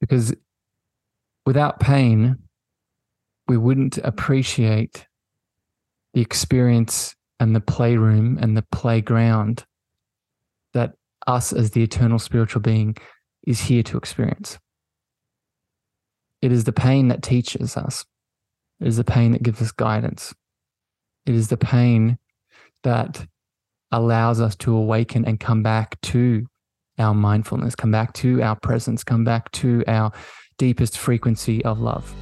Because without pain, we wouldn't appreciate the experience and the playroom and the playground that us as the eternal spiritual being is here to experience. It is the pain that teaches us. It is the pain that gives us guidance. It is the pain that allows us to awaken and come back to our mindfulness, come back to our presence, come back to our deepest frequency of love.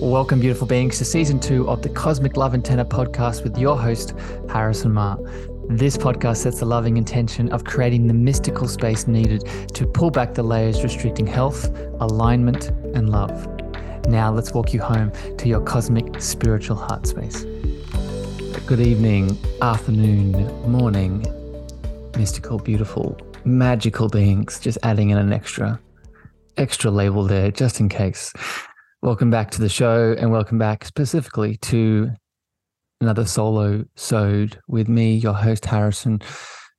Welcome, beautiful beings, to season two of the Cosmic Love Antenna podcast with your host, Harrison Meagher. This podcast sets the loving intention of creating the mystical space needed to pull back the layers restricting health, alignment, and love. Now, let's walk you home to your cosmic spiritual heart space. Good evening, afternoon, morning, mystical, beautiful, magical beings. Just adding in an extra, extra label there just in case. Welcome back to the show and welcome back specifically to another solo sode with me, your host Harrison,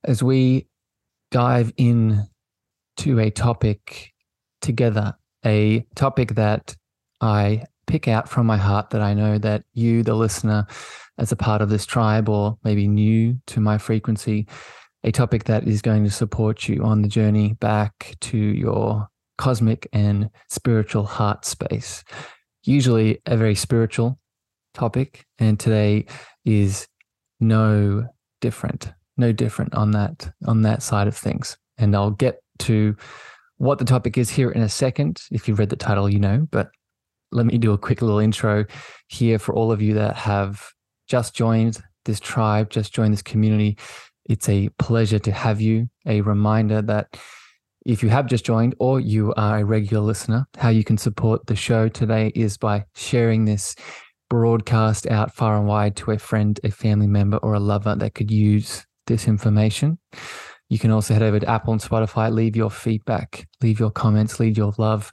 as we dive in to a topic together, a topic that I pick out from my heart that I know that you, the listener, as a part of this tribe or maybe new to my frequency, a topic that is going to support you on the journey back to your cosmic and spiritual heart space. Usually a very spiritual topic, and today is no different, no different on that on that side of things. And I'll get to what the topic is here in a second. If you've read the title, you know, but let me do a quick little intro here for all of you that have just joined this tribe, just joined this community. It's a pleasure to have you. A reminder that if you have just joined or you are a regular listener, how you can support the show today is by sharing this broadcast out far and wide to a friend, a family member, or a lover that could use this information. You can also head over to Apple and Spotify, leave your feedback, leave your comments, leave your love.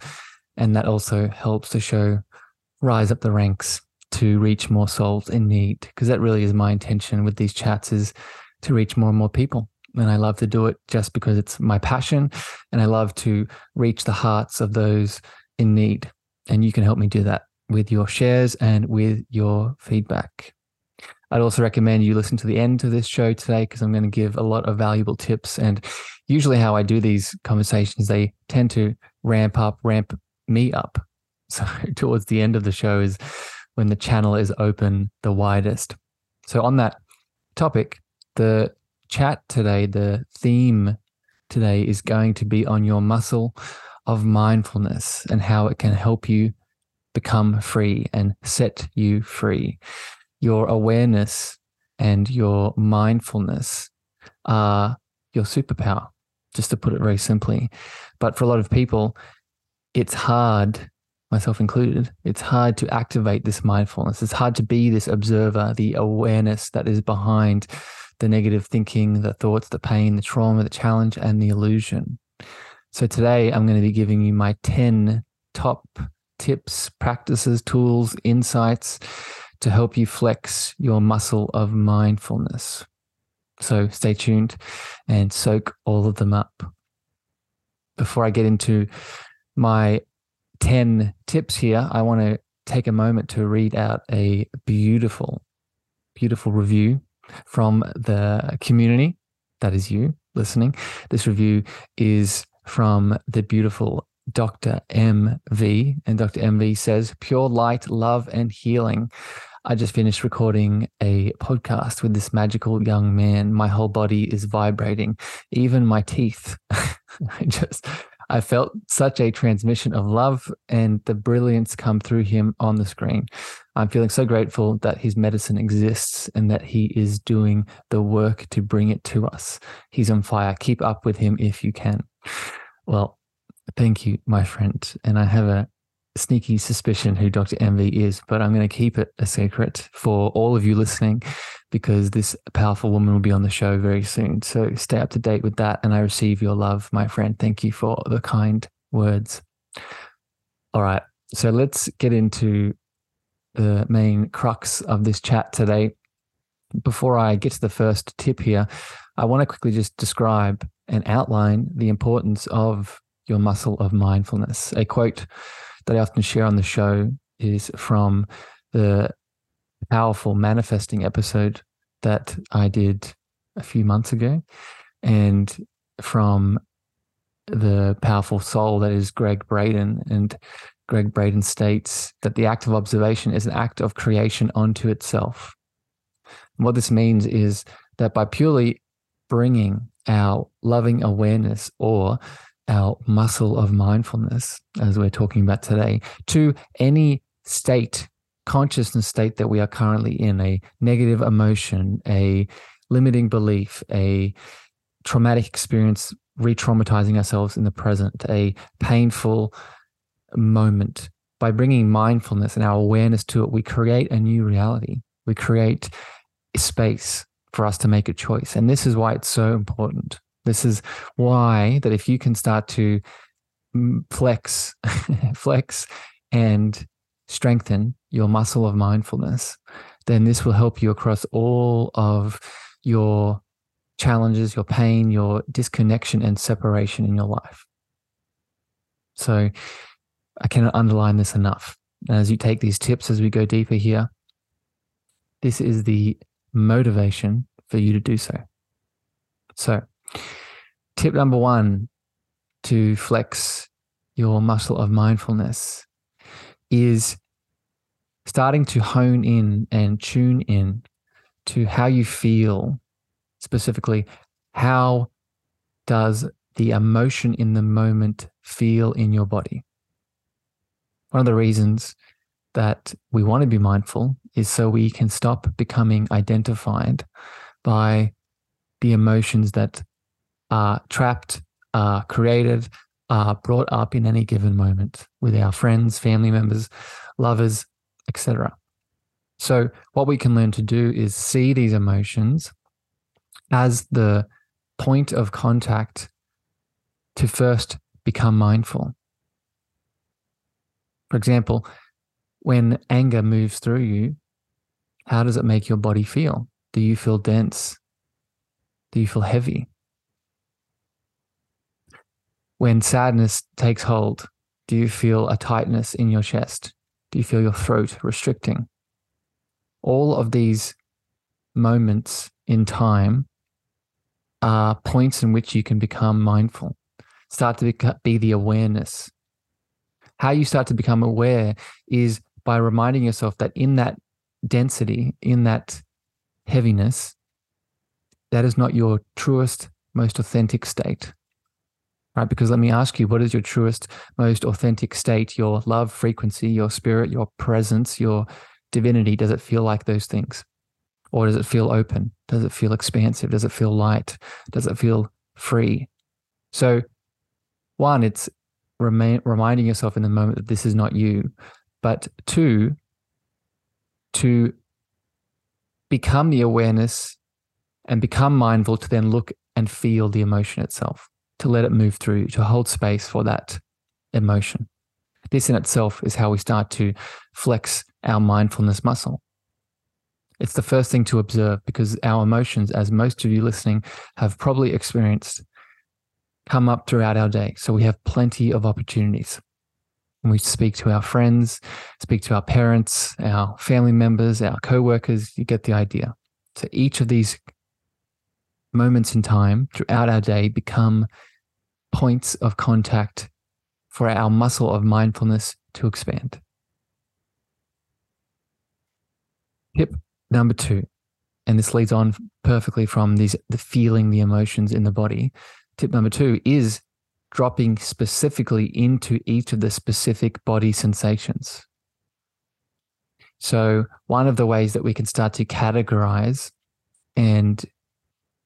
And that also helps the show rise up the ranks to reach more souls in need. Because that really is my intention with these chats is to reach more and more people and I love to do it just because it's my passion and I love to reach the hearts of those in need. And you can help me do that with your shares and with your feedback. I'd also recommend you listen to the end of this show today because I'm going to give a lot of valuable tips. And usually, how I do these conversations, they tend to ramp up, ramp me up. So, towards the end of the show is when the channel is open the widest. So, on that topic, the chat today, the theme today is going to be on your muscle of mindfulness and how it can help you become free and set you free. Your awareness and your mindfulness are your superpower, just to put it very simply. But for a lot of people, it's hard, myself included, it's hard to activate this mindfulness. It's hard to be this observer, the awareness that is behind the negative thinking, the thoughts, the pain, the trauma, the challenge, and the illusion. So today I'm going to be giving you my 10 top tips, practices, tools, insights to help you flex your muscle of mindfulness. So stay tuned and soak all of them up. Before I get into my 10 tips here, I want to take a moment to read out a beautiful, beautiful review from the community. That is you listening. This review is from the beautiful Dr. MV. And Dr. MV says, Pure light, love, and healing. I just finished recording a podcast with this magical young man. My whole body is vibrating, even my teeth. I just I felt such a transmission of love and the brilliance come through him on the screen. I'm feeling so grateful that his medicine exists and that he is doing the work to bring it to us. He's on fire. Keep up with him if you can. Well, thank you, my friend. And I have a sneaky suspicion who Dr. MV is, but I'm going to keep it a secret for all of you listening because this powerful woman will be on the show very soon. So stay up to date with that. And I receive your love, my friend. Thank you for the kind words. All right. So let's get into the main crux of this chat today. Before I get to the first tip here, I want to quickly just describe and outline the importance of your muscle of mindfulness. A quote that I often share on the show is from the powerful manifesting episode that I did a few months ago, and from the powerful soul that is Gregg Braden. And Gregg Braden states that the act of observation is an act of creation onto itself. And what this means is that by purely bringing our loving awareness or our muscle of mindfulness, as we're talking about today, to any state, consciousness state that we are currently in, a negative emotion, a limiting belief, a traumatic experience, re traumatizing ourselves in the present, a painful moment. By bringing mindfulness and our awareness to it, we create a new reality. We create space for us to make a choice. And this is why it's so important. This is why that if you can start to mm, flex, flex and strengthen your muscle of mindfulness, then this will help you across all of your challenges, your pain, your disconnection and separation in your life. So I cannot underline this enough. As you take these tips as we go deeper here, this is the motivation for you to do so. So, tip number one to flex your muscle of mindfulness is starting to hone in and tune in to how you feel specifically how does the emotion in the moment feel in your body one of the reasons that we want to be mindful is so we can stop becoming identified by the emotions that are trapped, are created, are brought up in any given moment with our friends, family members, lovers, etc. So, what we can learn to do is see these emotions as the point of contact to first become mindful. For example, when anger moves through you, how does it make your body feel? Do you feel dense? Do you feel heavy? When sadness takes hold, do you feel a tightness in your chest? Do you feel your throat restricting? All of these moments in time are points in which you can become mindful, start to be the awareness. How you start to become aware is by reminding yourself that in that density, in that heaviness, that is not your truest, most authentic state. Right? Because let me ask you, what is your truest, most authentic state? Your love frequency, your spirit, your presence, your divinity? Does it feel like those things? Or does it feel open? Does it feel expansive? Does it feel light? Does it feel free? So, one, it's remain, reminding yourself in the moment that this is not you. But two, to become the awareness and become mindful to then look and feel the emotion itself, to let it move through, to hold space for that emotion. This in itself is how we start to flex our mindfulness muscle. It's the first thing to observe because our emotions, as most of you listening have probably experienced, come up throughout our day. So we have plenty of opportunities. We speak to our friends, speak to our parents, our family members, our co-workers, you get the idea. So each of these moments in time throughout our day become points of contact for our muscle of mindfulness to expand. Tip Number two, and this leads on perfectly from these the feeling the emotions in the body. Tip number two is dropping specifically into each of the specific body sensations. So, one of the ways that we can start to categorize and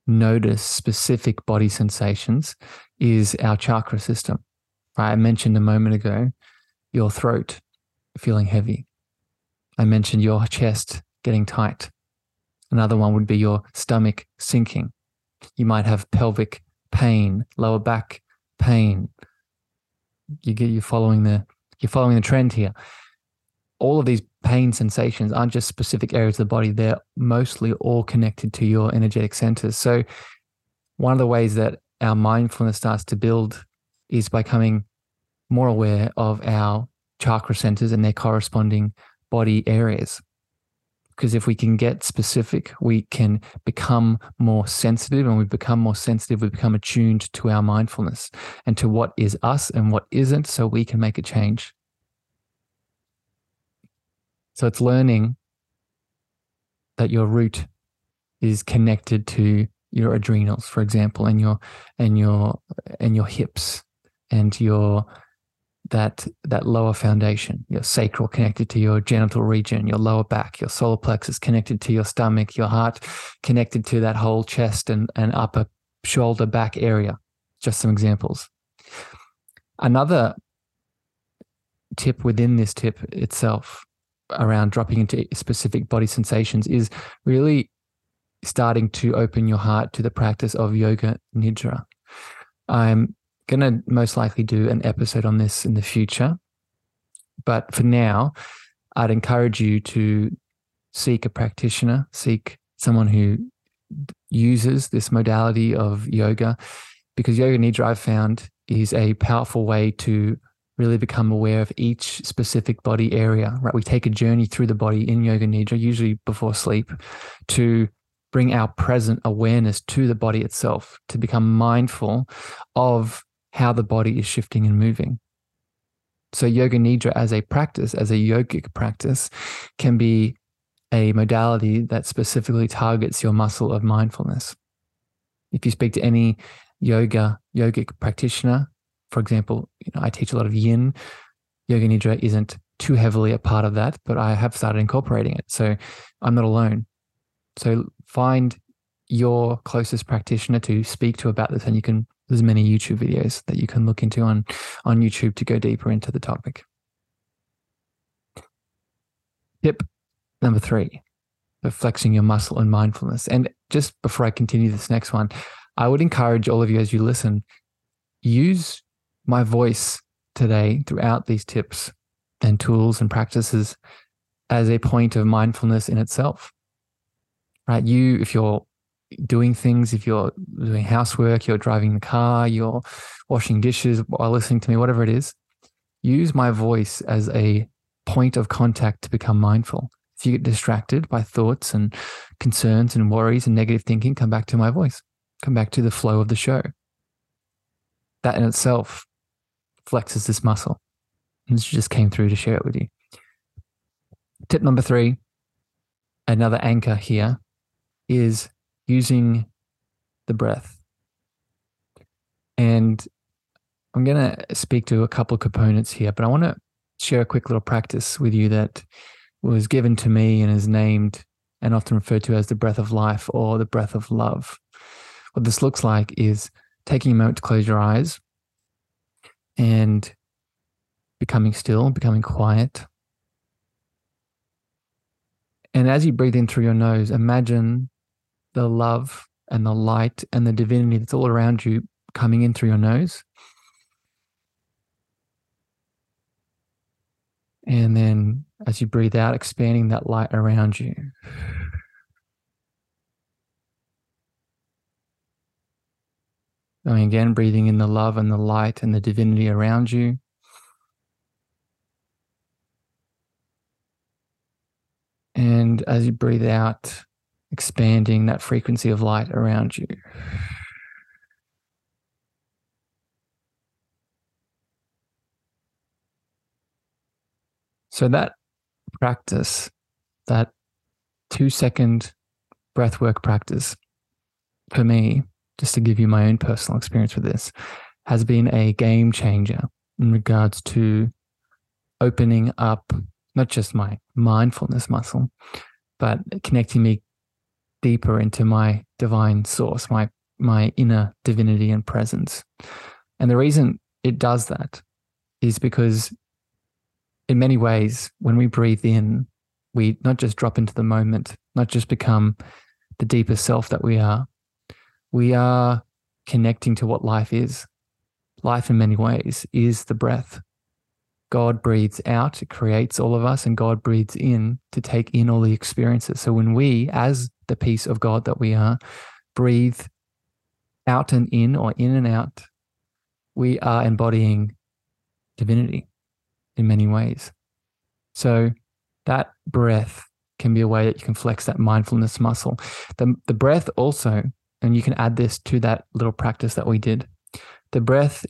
notice specific body sensations is our chakra system. I mentioned a moment ago your throat feeling heavy. I mentioned your chest getting tight. Another one would be your stomach sinking. You might have pelvic pain, lower back pain. You get you following the you're following the trend here. All of these pain sensations aren't just specific areas of the body, they're mostly all connected to your energetic centers. So one of the ways that our mindfulness starts to build is by becoming more aware of our chakra centers and their corresponding body areas. Because if we can get specific, we can become more sensitive. And we become more sensitive, we become attuned to our mindfulness and to what is us and what isn't, so we can make a change. So it's learning that your root is connected to your adrenals, for example, and your and your and your hips and your that that lower foundation, your sacral connected to your genital region, your lower back, your solar plexus connected to your stomach, your heart connected to that whole chest and, and upper shoulder back area. Just some examples. Another tip within this tip itself around dropping into specific body sensations is really starting to open your heart to the practice of yoga nidra. I'm going to most likely do an episode on this in the future. But for now, I'd encourage you to seek a practitioner, seek someone who uses this modality of yoga, because yoga nidra I've found is a powerful way to really become aware of each specific body area, right? We take a journey through the body in yoga nidra, usually before sleep, to bring our present awareness to the body itself, to become mindful of how the body is shifting and moving. So, yoga nidra as a practice, as a yogic practice, can be a modality that specifically targets your muscle of mindfulness. If you speak to any yoga, yogic practitioner, for example, you know, I teach a lot of yin. Yoga Nidra isn't too heavily a part of that, but I have started incorporating it. So I'm not alone. So find your closest practitioner to speak to about this, and you can. There's many YouTube videos that you can look into on on YouTube to go deeper into the topic. Tip number three: flexing your muscle and mindfulness. And just before I continue this next one, I would encourage all of you as you listen, use my voice today throughout these tips and tools and practices as a point of mindfulness in itself. Right? You, if you're doing things, if you're doing housework, you're driving the car, you're washing dishes while listening to me, whatever it is, use my voice as a point of contact to become mindful. If you get distracted by thoughts and concerns and worries and negative thinking, come back to my voice. Come back to the flow of the show. That in itself flexes this muscle. And this just came through to share it with you. Tip number three, another anchor here is using the breath. And I'm going to speak to a couple components here, but I want to share a quick little practice with you that was given to me and is named and often referred to as the breath of life or the breath of love. What this looks like is taking a moment to close your eyes and becoming still, becoming quiet. And as you breathe in through your nose, imagine the love and the light and the divinity that's all around you coming in through your nose. And then as you breathe out, expanding that light around you. Going again, breathing in the love and the light and the divinity around you. And as you breathe out, expanding that frequency of light around you. So that practice, that two second breathwork practice, for me, just to give you my own personal experience with this, has been a game changer in regards to opening up not just my mindfulness muscle, but connecting me deeper into my divine source, my my inner divinity and presence. And the reason it does that is because in many ways, when we breathe in, we not just drop into the moment, not just become the deeper self that we are, we are connecting to what life is. Life, in many ways, is the breath. God breathes out, creates all of us, and God breathes in to take in all the experiences. So when we, as the piece of God that we are, breathe out and in or in and out, we are embodying divinity in many ways. So that breath can be a way that you can flex that mindfulness muscle. The, the breath also, and you can add this to that little practice that we did, the breath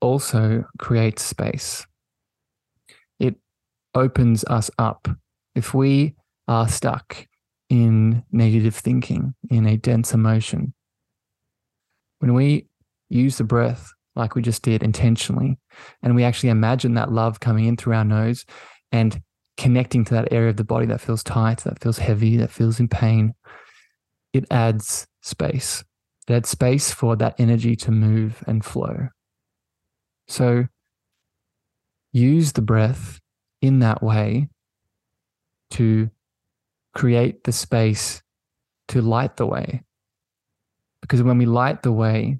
also creates space. Opens us up. If we are stuck in negative thinking, in a dense emotion, when we use the breath like we just did intentionally, and we actually imagine that love coming in through our nose and connecting to that area of the body that feels tight, that feels heavy, that feels in pain, it adds space. It adds space for that energy to move and flow. So use the breath in that way to create the space to light the way. Because when we light the way,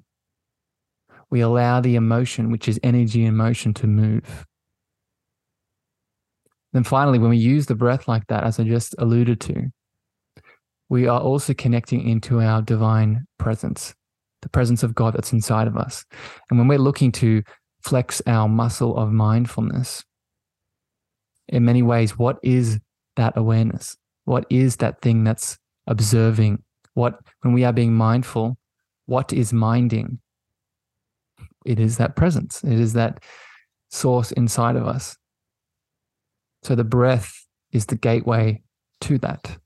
we allow the emotion, which is energy and motion, to move. Then finally, when we use the breath like that, as I just alluded to, we are also connecting into our divine presence, the presence of God that's inside of us. And when we're looking to flex our muscle of mindfulness, in many ways, what is that awareness? What is that thing that's observing? What, when we are being mindful, what is minding? it is that presence, it is that source inside of us. So the breath is the gateway to that.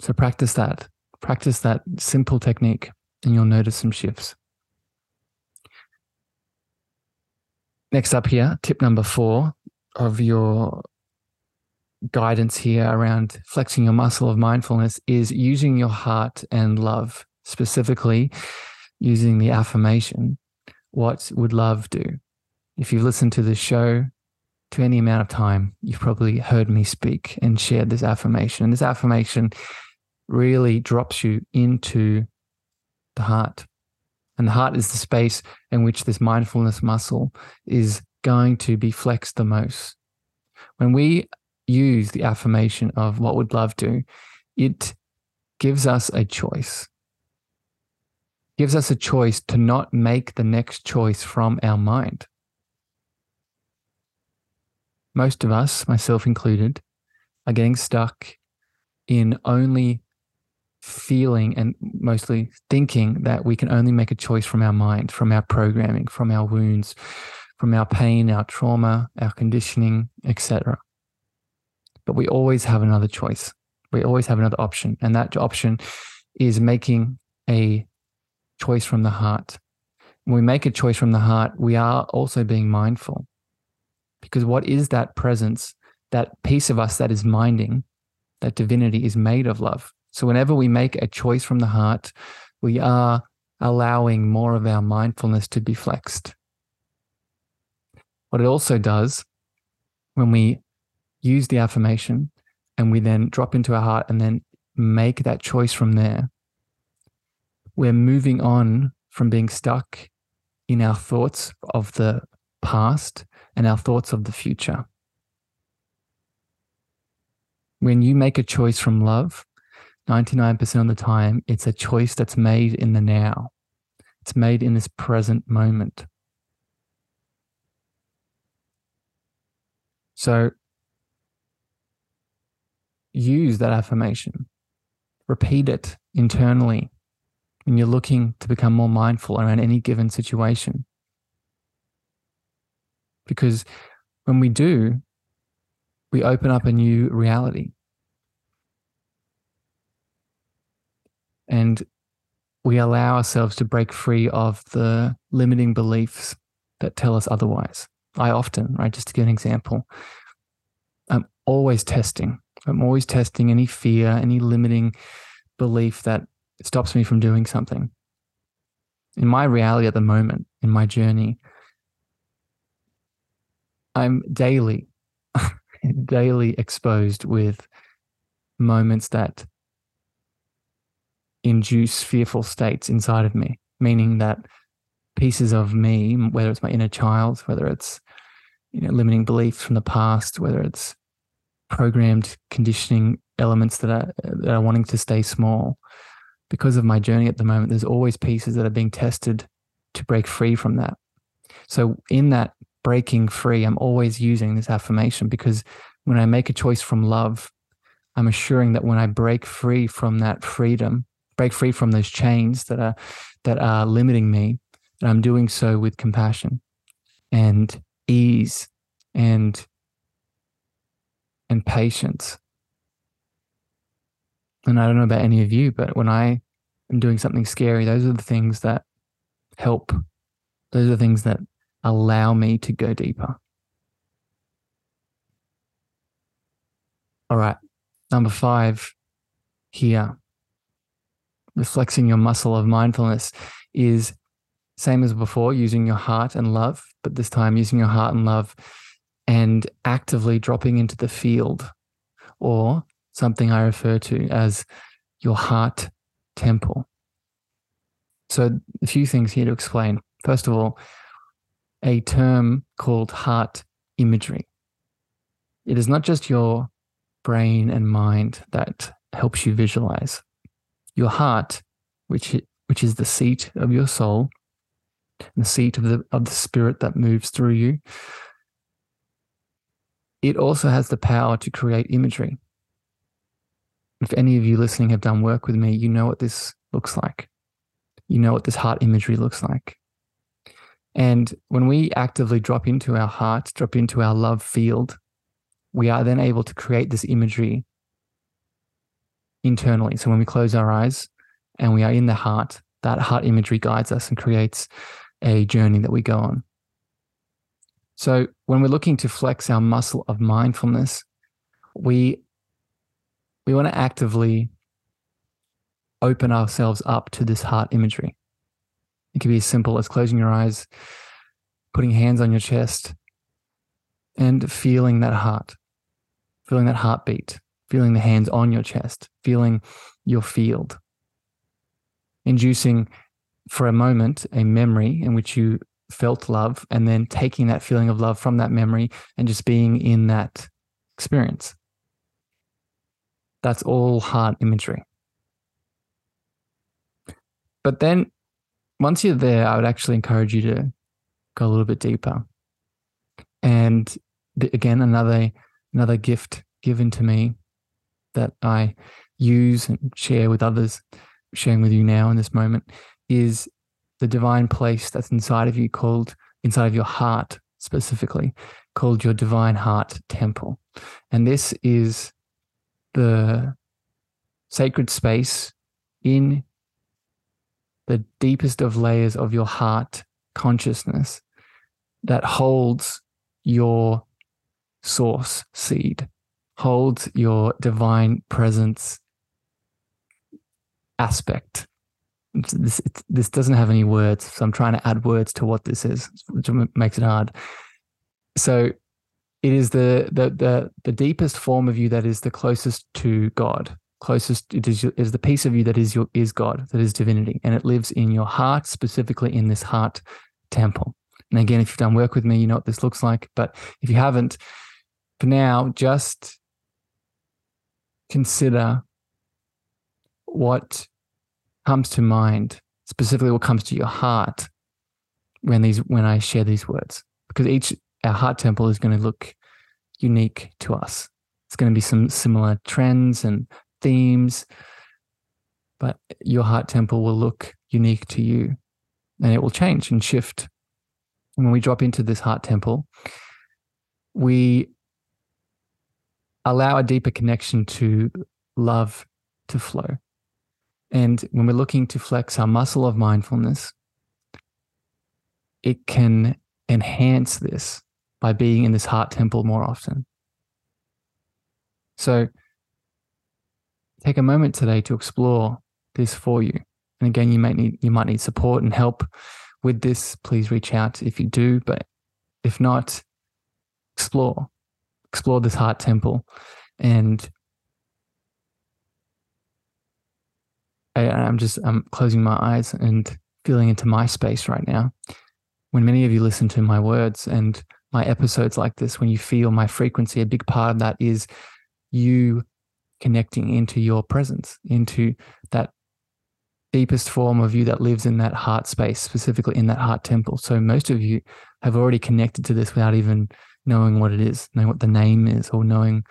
So practice that. Practice that simple technique, and you'll notice some shifts. Next up here, tip number four of your guidance here around flexing your muscle of mindfulness is using your heart and love specifically using the affirmation, what would love do? If you've listened to the show to any amount of time, you've probably heard me speak and share this affirmation. And this affirmation really drops you into the heart. And the heart is the space in which this mindfulness muscle is going to be flexed the most. When we use the affirmation of what would love do, it gives us a choice gives us a choice to not make the next choice from our mind. Most of us, myself included, are getting stuck in only feeling and mostly thinking that we can only make a choice from our mind, from our programming, from our wounds, from our pain, our trauma, our conditioning, etc. But we always have another choice. We always have another option. And that option is making a choice from the heart. When we make a choice from the heart, we are also being mindful. Because what is that presence, that piece of us that is minding, that divinity is made of love. So whenever we make a choice from the heart, we are allowing more of our mindfulness to be flexed. What it also does when we use the affirmation and we then drop into our heart and then make that choice from there, we're moving on from being stuck in our thoughts of the past and our thoughts of the future. When you make a choice from love, 99% of the time, it's a choice that's made in the now. It's made in this present moment. So use that affirmation, repeat it internally when you're looking to become more mindful around any given situation. Because when we do, we open up a new reality. And we allow ourselves to break free of the limiting beliefs that tell us otherwise. I often, right, just to give an example, I'm always testing. I'm always testing any fear, any limiting belief that stops me from doing something. In my reality at the moment, in my journey, I'm daily, daily exposed with moments that induce fearful states inside of me, meaning that pieces of me, whether it's my inner child, whether it's you know limiting beliefs from the past, whether it's programmed conditioning elements that are that are wanting to stay small, because of my journey at the moment, there's always pieces that are being tested to break free from that. So, in that breaking free, I'm always using this affirmation because when I make a choice from love, I'm assuring that when I break free from that freedom, break free from those chains that are that are limiting me, that I'm doing so with compassion and ease and and patience. And I don't know about any of you, but when I am doing something scary, those are the things that help. Those are the things that allow me to go deeper. All right. Number five here, flexing your muscle of mindfulness is same as before, using your heart and love, but this time using your heart and love and actively dropping into the field or something I refer to as your heart temple. So, a few things here to explain. First of all, a term called heart imagery. It is not just your brain and mind that helps you visualize. Your heart, which which is the seat of your soul, and the seat of the of the spirit that moves through you, it also has the power to create imagery. If any of you listening have done work with me, you know what this looks like. You know what this heart imagery looks like. And when we actively drop into our heart, drop into our love field, we are then able to create this imagery internally. So when we close our eyes and we are in the heart, that heart imagery guides us and creates a journey that we go on. So when we're looking to flex our muscle of mindfulness, we we want to actively open ourselves up to this heart imagery. It can be as simple as closing your eyes, putting hands on your chest, and feeling that heart, feeling that heartbeat, feeling the hands on your chest, feeling your field, inducing for a moment a memory in which you felt love, and then taking that feeling of love from that memory and just being in that experience. That's all heart imagery. But then once you're there, I would actually encourage you to go a little bit deeper. And again, another another gift given to me that I use and share with others, sharing with you now in this moment, is the divine place that's inside of you called inside of your heart specifically called your divine heart temple. And this is the sacred space in the deepest of layers of your heart consciousness that holds your source seed, holds your divine presence aspect. This, this doesn't have any words, so I'm trying to add words to what this is, which makes it hard. So it is the the the the deepest form of you that is the closest to God closest it is, is the piece of you that is your is God, that is divinity, and it lives in your heart, specifically in this heart temple. And again, if you've done work with me, you know what this looks like. But if you haven't, for now, just consider what comes to mind, specifically what comes to your heart when these when I share these words. Because each our heart temple is going to look unique to us. It's going to be some similar trends and themes, but your heart temple will look unique to you and it will change and shift. And when we drop into this heart temple, we allow a deeper connection to love to flow. And when we're looking to flex our muscle of mindfulness, it can enhance this by being in this heart temple more often. So take a moment today to explore this for you. And again, you might need you might need support and help with this. Please reach out if you do, but if not, explore. Explore this heart temple. And I, I'm just I'm closing my eyes and feeling into my space right now. When many of you listen to my words and my episodes like this, when you feel my frequency, a big part of that is you connecting into your presence, into that deepest form of you that lives in that heart space, specifically in that heart temple. So most of you have already connected to this without even knowing what it is, knowing what the name is, or knowing,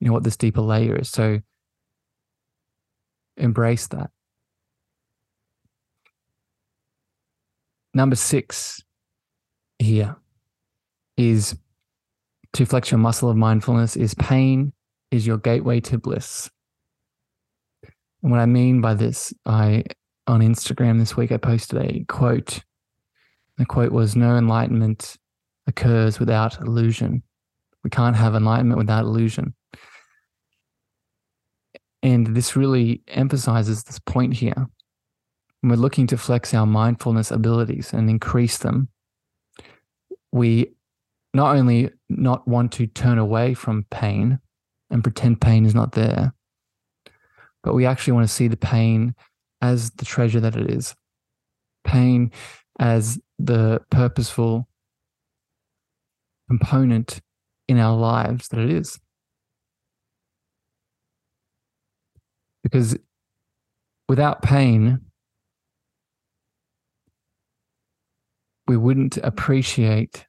you know, what this deeper layer is. So embrace that. Number six here is to flex your muscle of mindfulness is pain is your gateway to bliss. And what I mean by this, I on Instagram this week I posted a quote. The quote was no enlightenment occurs without illusion. We can't have enlightenment without illusion. And this really emphasizes this point here. When we're looking to flex our mindfulness abilities and increase them, we not only not want to turn away from pain and pretend pain is not there, but we actually want to see the pain as the treasure that it is. Pain as the purposeful component in our lives that it is. Because without pain, we wouldn't appreciate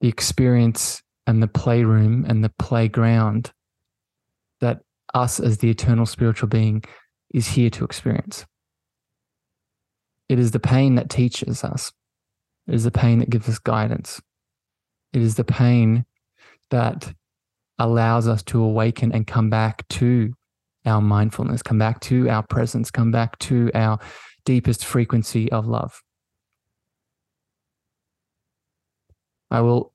the experience and the playroom and the playground that us as the eternal spiritual being is here to experience. It is the pain that teaches us. It is the pain that gives us guidance. It is the pain that allows us to awaken and come back to our mindfulness, come back to our presence, come back to our deepest frequency of love. I will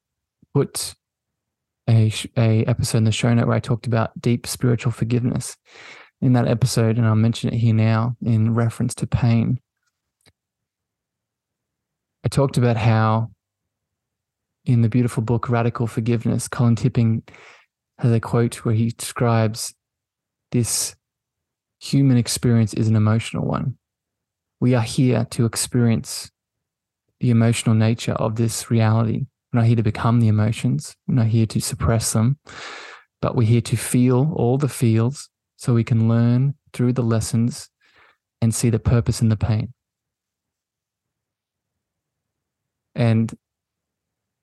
put a, a episode in the show note where I talked about deep spiritual forgiveness. In that episode, and I'll mention it here now in reference to pain, I talked about how in the beautiful book Radical Forgiveness, Colin Tipping has a quote where he describes this human experience is an emotional one. We are here to experience the emotional nature of this reality. We're not here to become the emotions. We're not here to suppress them, but we're here to feel all the feels so we can learn through the lessons and see the purpose in the pain. And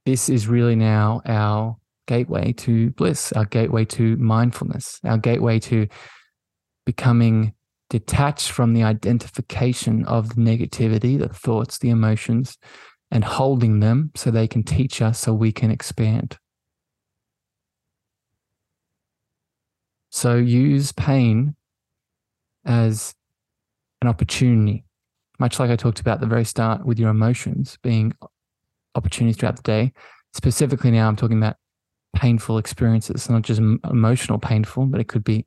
this is really now our gateway to bliss, our gateway to mindfulness, our gateway to becoming detached from the identification of the negativity, the thoughts, the emotions, and holding them so they can teach us so we can expand. So use pain as an opportunity, much like I talked about at the very start with your emotions being opportunities throughout the day. Specifically, now I'm talking about painful experiences, not just emotional painful, but it could be,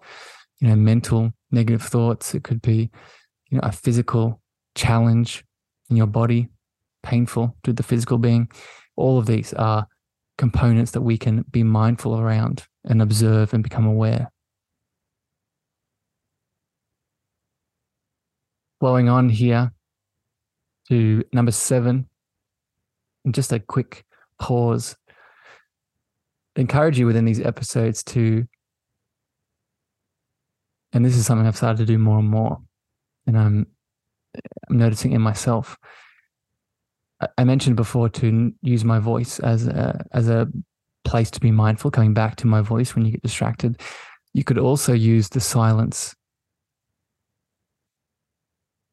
you know, mental negative thoughts. It could be, you know, a physical challenge in your body painful to the physical being. All of these are components that we can be mindful around and observe and become aware. Flowing on here to number seven, just a quick pause. Encourage you within these episodes to, and this is something I've started to do more and more, and I'm I'm noticing in myself I mentioned before to use my voice as a as a place to be mindful, coming back to my voice when you get distracted. You could also use the silence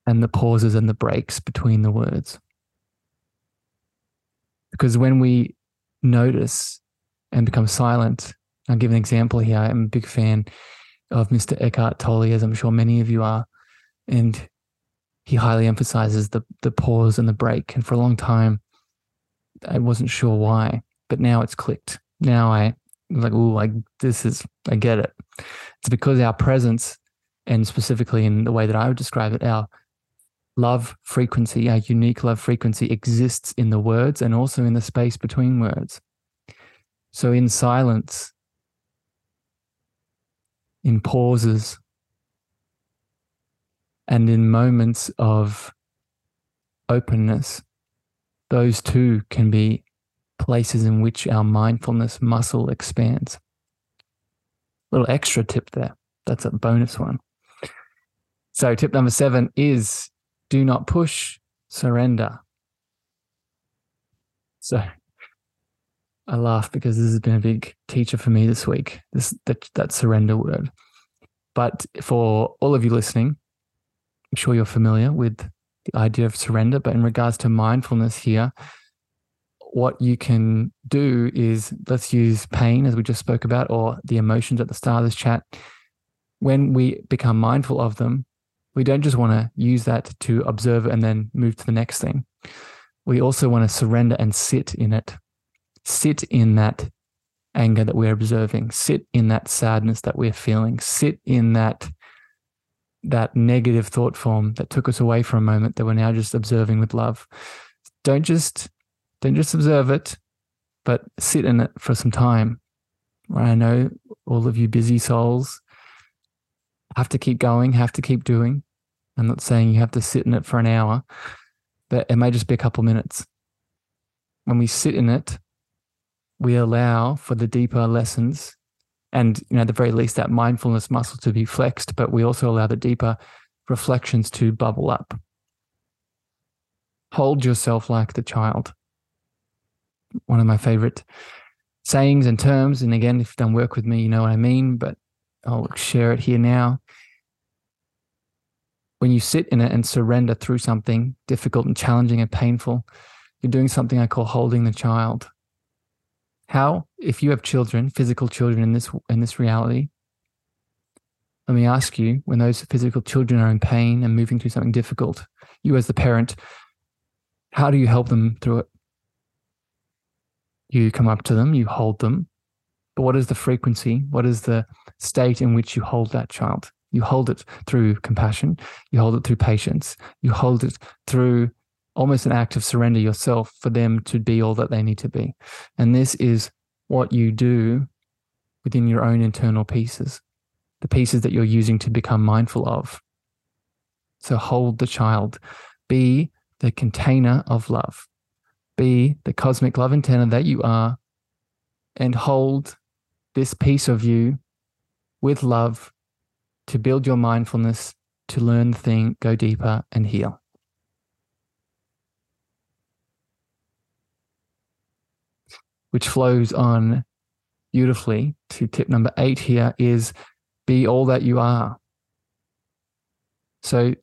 and the pauses and the breaks between the words. Because when we notice and become silent, I'll give an example here. I'm a big fan of Mr. Eckhart Tolle, as I'm sure many of you are. And he highly emphasizes the the pause and the break. And for a long time, I wasn't sure why, but now it's clicked. Now I like, oh, like this is I get it. It's because our presence, and specifically in the way that I would describe it, our love frequency, our unique love frequency exists in the words and also in the space between words. So in silence, in pauses, and in moments of openness, those two can be places in which our mindfulness muscle expands. Little extra tip there. That's a bonus one. So, tip number seven is do not push, surrender. So, I laugh because this has been a big teacher for me this week. This that that surrender word. But for all of you listening, I'm sure you're familiar with the idea of surrender. But in regards to mindfulness here, what you can do is let's use pain as we just spoke about, or the emotions at the start of this chat. When we become mindful of them, we don't just want to use that to observe and then move to the next thing. We also want to surrender and sit in it. Sit in that anger that we're observing. Sit in that sadness that we're feeling. Sit in that that negative thought form that took us away for a moment that we're now just observing with love. Don't just don't just observe it but sit in it for some time. I know all of you busy souls have to keep going have to keep doing. I'm not saying you have to sit in it for an hour but it may just be a couple minutes. When we sit in it we allow for the deeper lessons and you know at the very least that mindfulness muscle to be flexed but we also allow the deeper reflections to bubble up. Hold yourself like the child. One of my favorite sayings and terms and again if you've done work with me you know what i mean but i'll share it here now when you sit in it and surrender through something difficult and challenging and painful you're doing something i call holding the child how, if you have children, physical children in this in this reality, let me ask you, when those physical children are in pain and moving through something difficult, you as the parent, how do you help them through it? You come up to them, you hold them, but what is the frequency? What is the state in which you hold that child? You hold it through compassion, you hold it through patience, you hold it through almost an act of surrender yourself for them to be all that they need to be. And this is what you do within your own internal pieces, the pieces that you're using to become mindful of. So hold the child, be the container of love, be the cosmic love antenna that you are, and hold this piece of you with love to build your mindfulness, to learn the thing, go deeper, and heal. which flows on beautifully to tip number eight here is be all that you are. So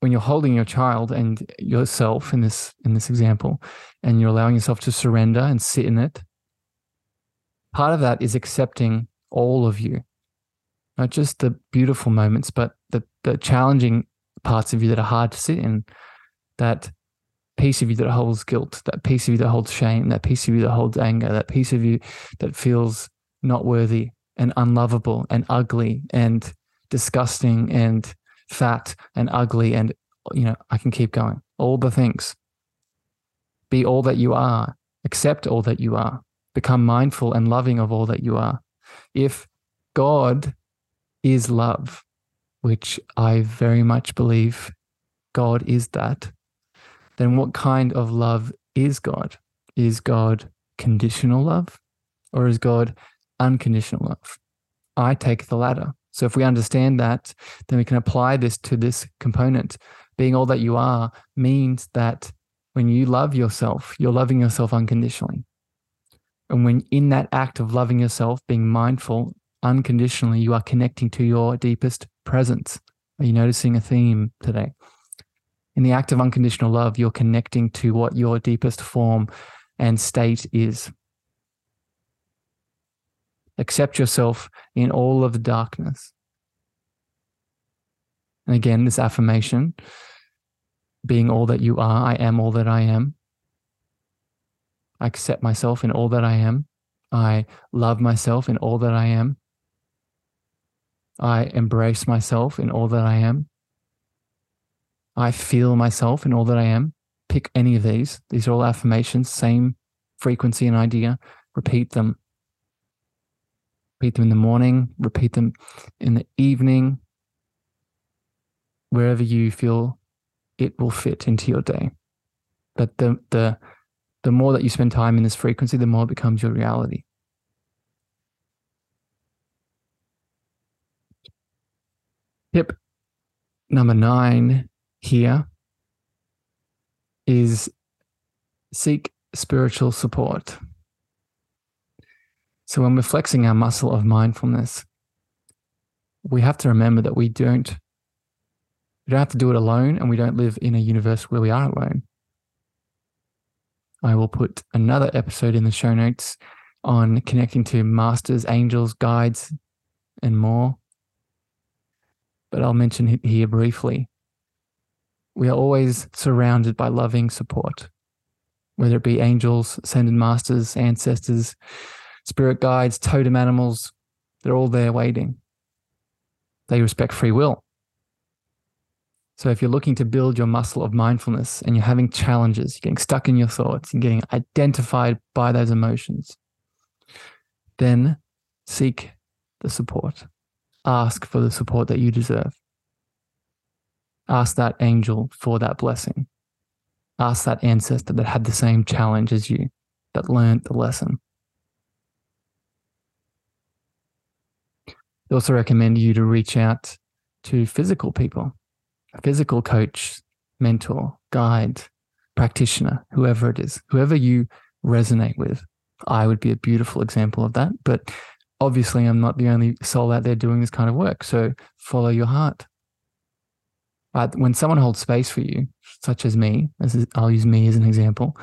when you're holding your child and yourself in this in this example and you're allowing yourself to surrender and sit in it part of that is accepting all of you not just the beautiful moments but the the challenging parts of you that are hard to sit in that piece of you that holds guilt, that piece of you that holds shame, that piece of you that holds anger, that piece of you that feels not worthy and unlovable and ugly and disgusting and fat and ugly and you know I can keep going. All the things. Be all that you are. Accept all that you are. Become mindful and loving of all that you are. If God is love, which I very much believe God is that, then what kind of love is God? Is God conditional love or is God unconditional love? I take the latter. So if we understand that, then we can apply this to this component. Being all that you are means that when you love yourself, you're loving yourself unconditionally. And when in that act of loving yourself, being mindful unconditionally, you are connecting to your deepest presence. Are you noticing a theme today? in the act of unconditional love, you're connecting to what your deepest form and state is. Accept yourself in all of the darkness. And again, this affirmation being all that you are, I am all that I am. I accept myself in all that I am. I love myself in all that I am. I embrace myself in all that I am. I feel myself in all that I am. Pick any of these. These are all affirmations, same frequency and idea. Repeat them. Repeat them in the morning, repeat them in the evening, wherever you feel it will fit into your day. But the the the more that you spend time in this frequency, the more it becomes your reality. Tip number nine here is seek spiritual support. So when we're flexing our muscle of mindfulness, we have to remember that we don't we don't have to do it alone and we don't live in a universe where we are alone. I will put another episode in the show notes on connecting to masters, angels, guides, and more. But I'll mention here briefly. We are always surrounded by loving support, whether it be angels, ascended masters, ancestors, spirit guides, totem animals, they're all there waiting. They respect free will. So if you're looking to build your muscle of mindfulness and you're having challenges, you're getting stuck in your thoughts and getting identified by those emotions, then seek the support. Ask for the support that you deserve. Ask that angel for that blessing. Ask that ancestor that had the same challenge as you, that learned the lesson. They also recommend you to reach out to physical people, a physical coach, mentor, guide, practitioner, whoever it is, whoever you resonate with. I would be a beautiful example of that. But obviously, I'm not the only soul out there doing this kind of work. So follow your heart. But when someone holds space for you, such as me, as I'll use me as an example,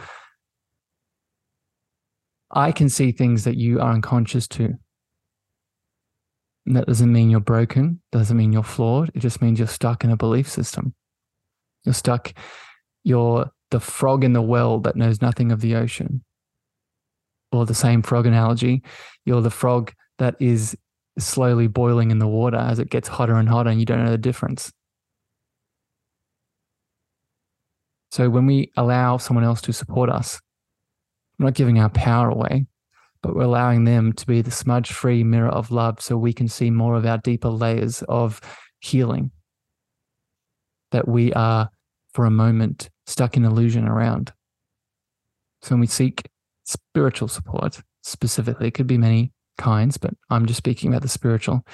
I can see things that you are unconscious to. And that doesn't mean you're broken, doesn't mean you're flawed. It just means you're stuck in a belief system. You're stuck, you're the frog in the well that knows nothing of the ocean. Or the same frog analogy, you're the frog that is slowly boiling in the water as it gets hotter and hotter and you don't know the difference. So when we allow someone else to support us, we're not giving our power away but we're allowing them to be the smudge free mirror of love so we can see more of our deeper layers of healing that we are, for a moment, stuck in illusion around. So when we seek spiritual support, specifically, it could be many kinds, but I'm just speaking about the spiritual.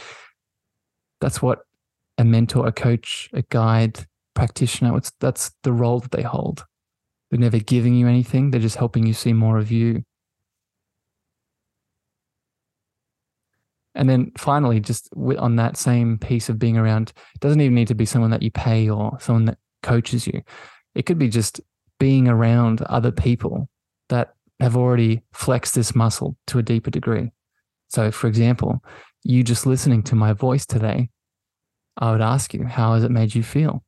That's what a mentor, a coach, a guide, practitioner, it's, that's the role that they hold. They're never giving you anything, they're just helping you see more of you And then finally, just on that same piece of being around, it doesn't even need to be someone that you pay or someone that coaches you. It could be just being around other people that have already flexed this muscle to a deeper degree. So, for example, you just listening to my voice today, I would ask you, how has it made you feel?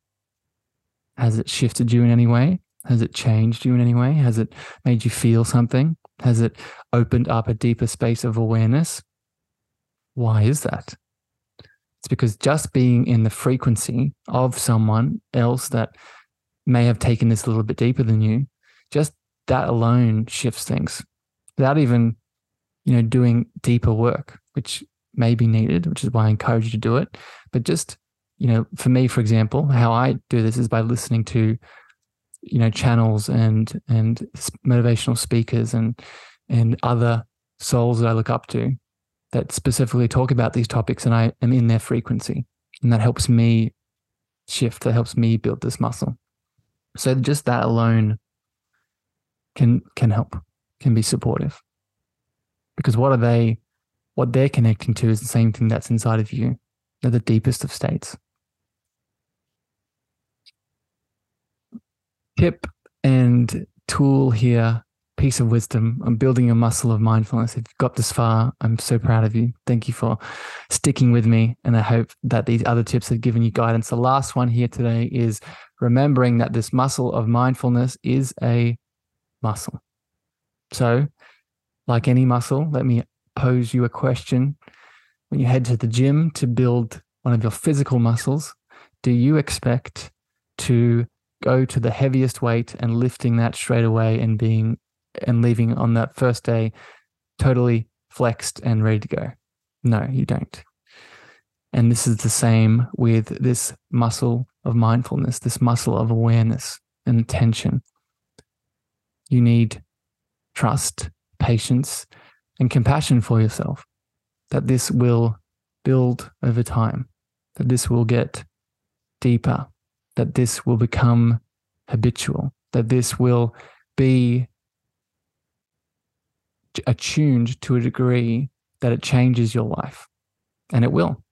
Has it shifted you in any way? Has it changed you in any way? Has it made you feel something? Has it opened up a deeper space of awareness? Why is that? It's because just being in the frequency of someone else that may have taken this a little bit deeper than you, just that alone shifts things without even, you know, doing deeper work, which may be needed, which is why I encourage you to do it. But just, you know, for me, for example, how I do this is by listening to, you know, channels and and motivational speakers and and other souls that I look up to that specifically talk about these topics and I am in their frequency. And that helps me shift, that helps me build this muscle. So just that alone can can help, can be supportive. Because what are they what they're connecting to is the same thing that's inside of you. They're the deepest of states. Tip and tool here piece of wisdom. I'm building a muscle of mindfulness. If you've got this far, I'm so proud of you. Thank you for sticking with me. And I hope that these other tips have given you guidance. The last one here today is remembering that this muscle of mindfulness is a muscle. So, like any muscle, let me pose you a question. When you head to the gym to build one of your physical muscles, do you expect to go to the heaviest weight and lifting that straight away and being and leaving on that first day totally flexed and ready to go. No, you don't. And this is the same with this muscle of mindfulness, this muscle of awareness and attention. You need trust, patience, and compassion for yourself that this will build over time, that this will get deeper, that this will become habitual, that this will be attuned to a degree that it changes your life. And it will.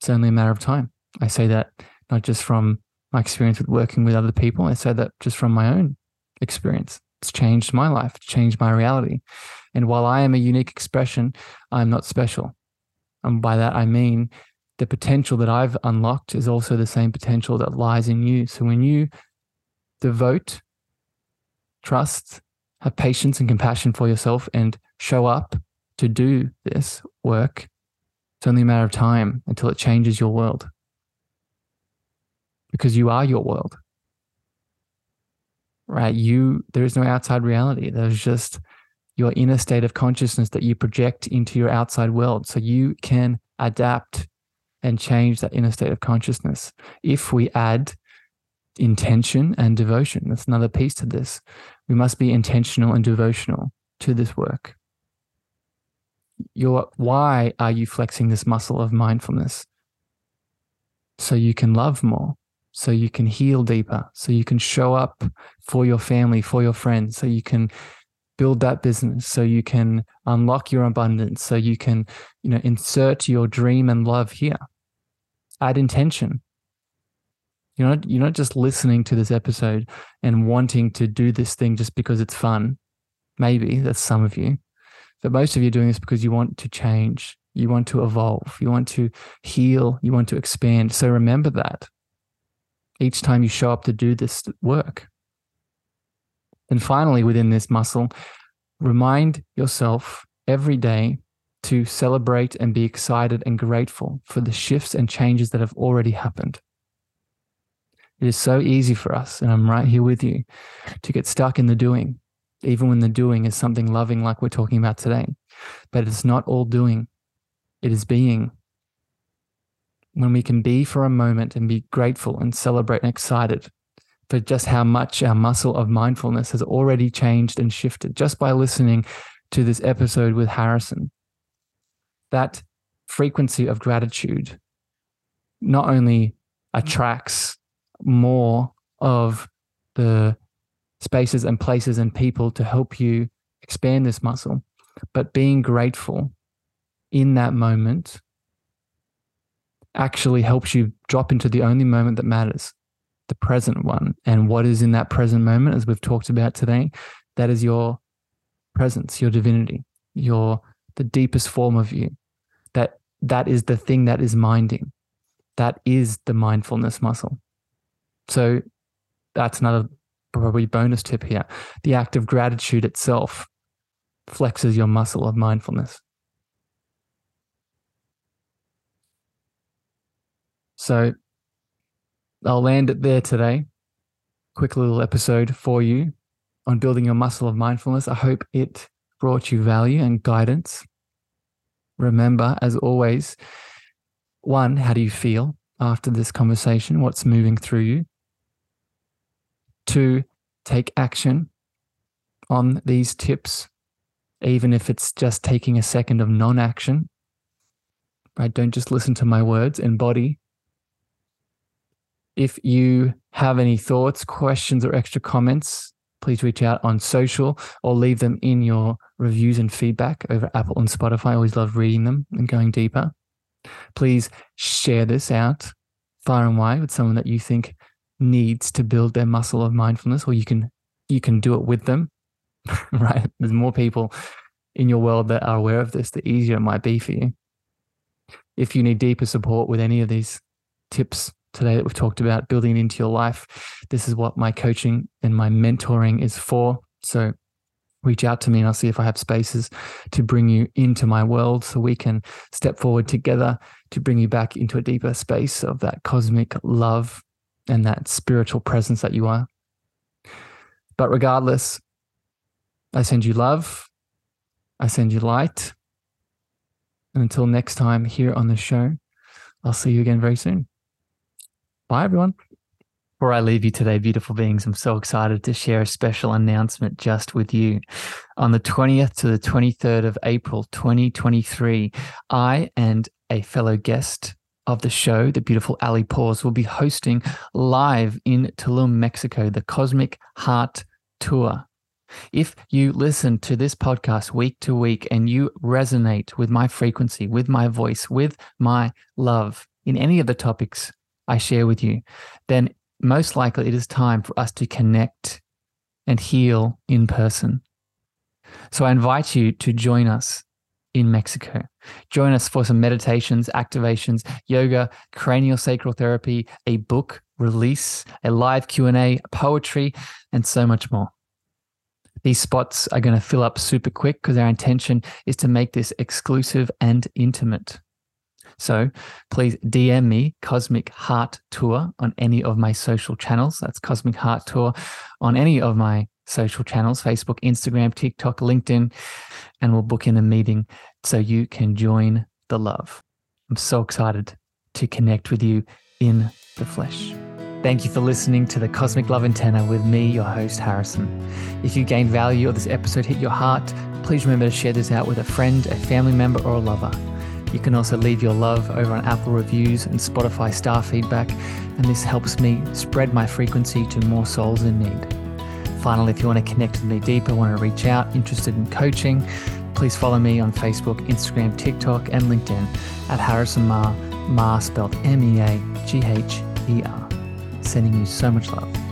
It's only a matter of time. I say that not just from my experience with working with other people, I say that just from my own experience. It's changed my life, it's changed my reality. And while I am a unique expression, I'm not special. And by that, I mean the potential that I've unlocked is also the same potential that lies in you. So when you devote, trust, have patience and compassion for yourself and show up to do this work, it's only a matter of time until it changes your world. Because you are your world. Right? You, there is no outside reality. There's just your inner state of consciousness that you project into your outside world. So you can adapt and change that inner state of consciousness if we add intention and devotion. That's another piece to this. We must be intentional and devotional to this work. Your why are you flexing this muscle of mindfulness? So you can love more, so you can heal deeper, so you can show up for your family, for your friends, so you can build that business, so you can unlock your abundance, so you can, you know, insert your dream and love here. Add intention you're not you're not just listening to this episode and wanting to do this thing just because it's fun. Maybe that's some of you. But most of you are doing this because you want to change, you want to evolve, you want to heal, you want to expand. So remember that each time you show up to do this work. And finally, within this muscle, remind yourself every day to celebrate and be excited and grateful for the shifts and changes that have already happened. It is so easy for us, and I'm right here with you, to get stuck in the doing, even when the doing is something loving like we're talking about today. But it's not all doing, it is being. When we can be for a moment and be grateful and celebrate and excited for just how much our muscle of mindfulness has already changed and shifted just by listening to this episode with Harrison. That frequency of gratitude not only attracts more of the spaces and places and people to help you expand this muscle. But being grateful in that moment actually helps you drop into the only moment that matters, the present one. And what is in that present moment, as we've talked about today, that is your presence, your divinity, your the deepest form of you. That that is the thing that is minding. That is the mindfulness muscle. So that's another probably bonus tip here. The act of gratitude itself flexes your muscle of mindfulness. So I'll land it there today. Quick little episode for you on building your muscle of mindfulness. I hope it brought you value and guidance. Remember, as always, one, how do you feel after this conversation? What's moving through you? Two, take action on these tips, even if it's just taking a second of non action. Right? Don't just listen to my words, embody. If you have any thoughts, questions, or extra comments, please reach out on social or leave them in your reviews and feedback over Apple and Spotify. I always love reading them and going deeper. Please share this out far and wide with someone that you think needs to build their muscle of mindfulness or you can you can do it with them right there's more people in your world that are aware of this the easier it might be for you if you need deeper support with any of these tips today that we've talked about building into your life this is what my coaching and my mentoring is for so reach out to me and I'll see if I have spaces to bring you into my world so we can step forward together to bring you back into a deeper space of that cosmic love and that spiritual presence that you are. But regardless, I send you love, I send you light. And until next time here on the show, I'll see you again very soon. Bye, everyone. Before I leave you today, beautiful beings, I'm so excited to share a special announcement just with you. On the 20th to the 23rd of April, 2023, I and a fellow guest of the show, the beautiful Ali Paws, will be hosting live in Tulum, Mexico, the Cosmic Heart Tour. If you listen to this podcast week to week and you resonate with my frequency, with my voice, with my love in any of the topics I share with you, then most likely it is time for us to connect and heal in person. So I invite you to join us in Mexico. Join us for some meditations, activations, yoga, cranial sacral therapy, a book release, a live Q&A, poetry, and so much more. These spots are going to fill up super quick because our intention is to make this exclusive and intimate. So please DM me Cosmic Heart Tour on any of my social channels. That's Cosmic Heart Tour on any of my social channels Facebook, Instagram, TikTok, LinkedIn, and we'll book in a meeting so you can join the love. I'm so excited to connect with you in the flesh. Thank you for listening to the Cosmic Love Antenna with me, your host, Harrison. If you gained value or this episode hit your heart, please remember to share this out with a friend, a family member, or a lover. You can also leave your love over on Apple reviews and Spotify star feedback, and this helps me spread my frequency to more souls in need. Finally, if you want to connect with me deeper, want to reach out, interested in coaching, please follow me on Facebook, Instagram, TikTok, and LinkedIn at Harrison Meagher, Meagher spelled M E A G H E R. Sending you so much love.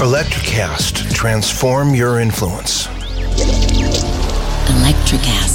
Electricast, transform your influence. Electricast.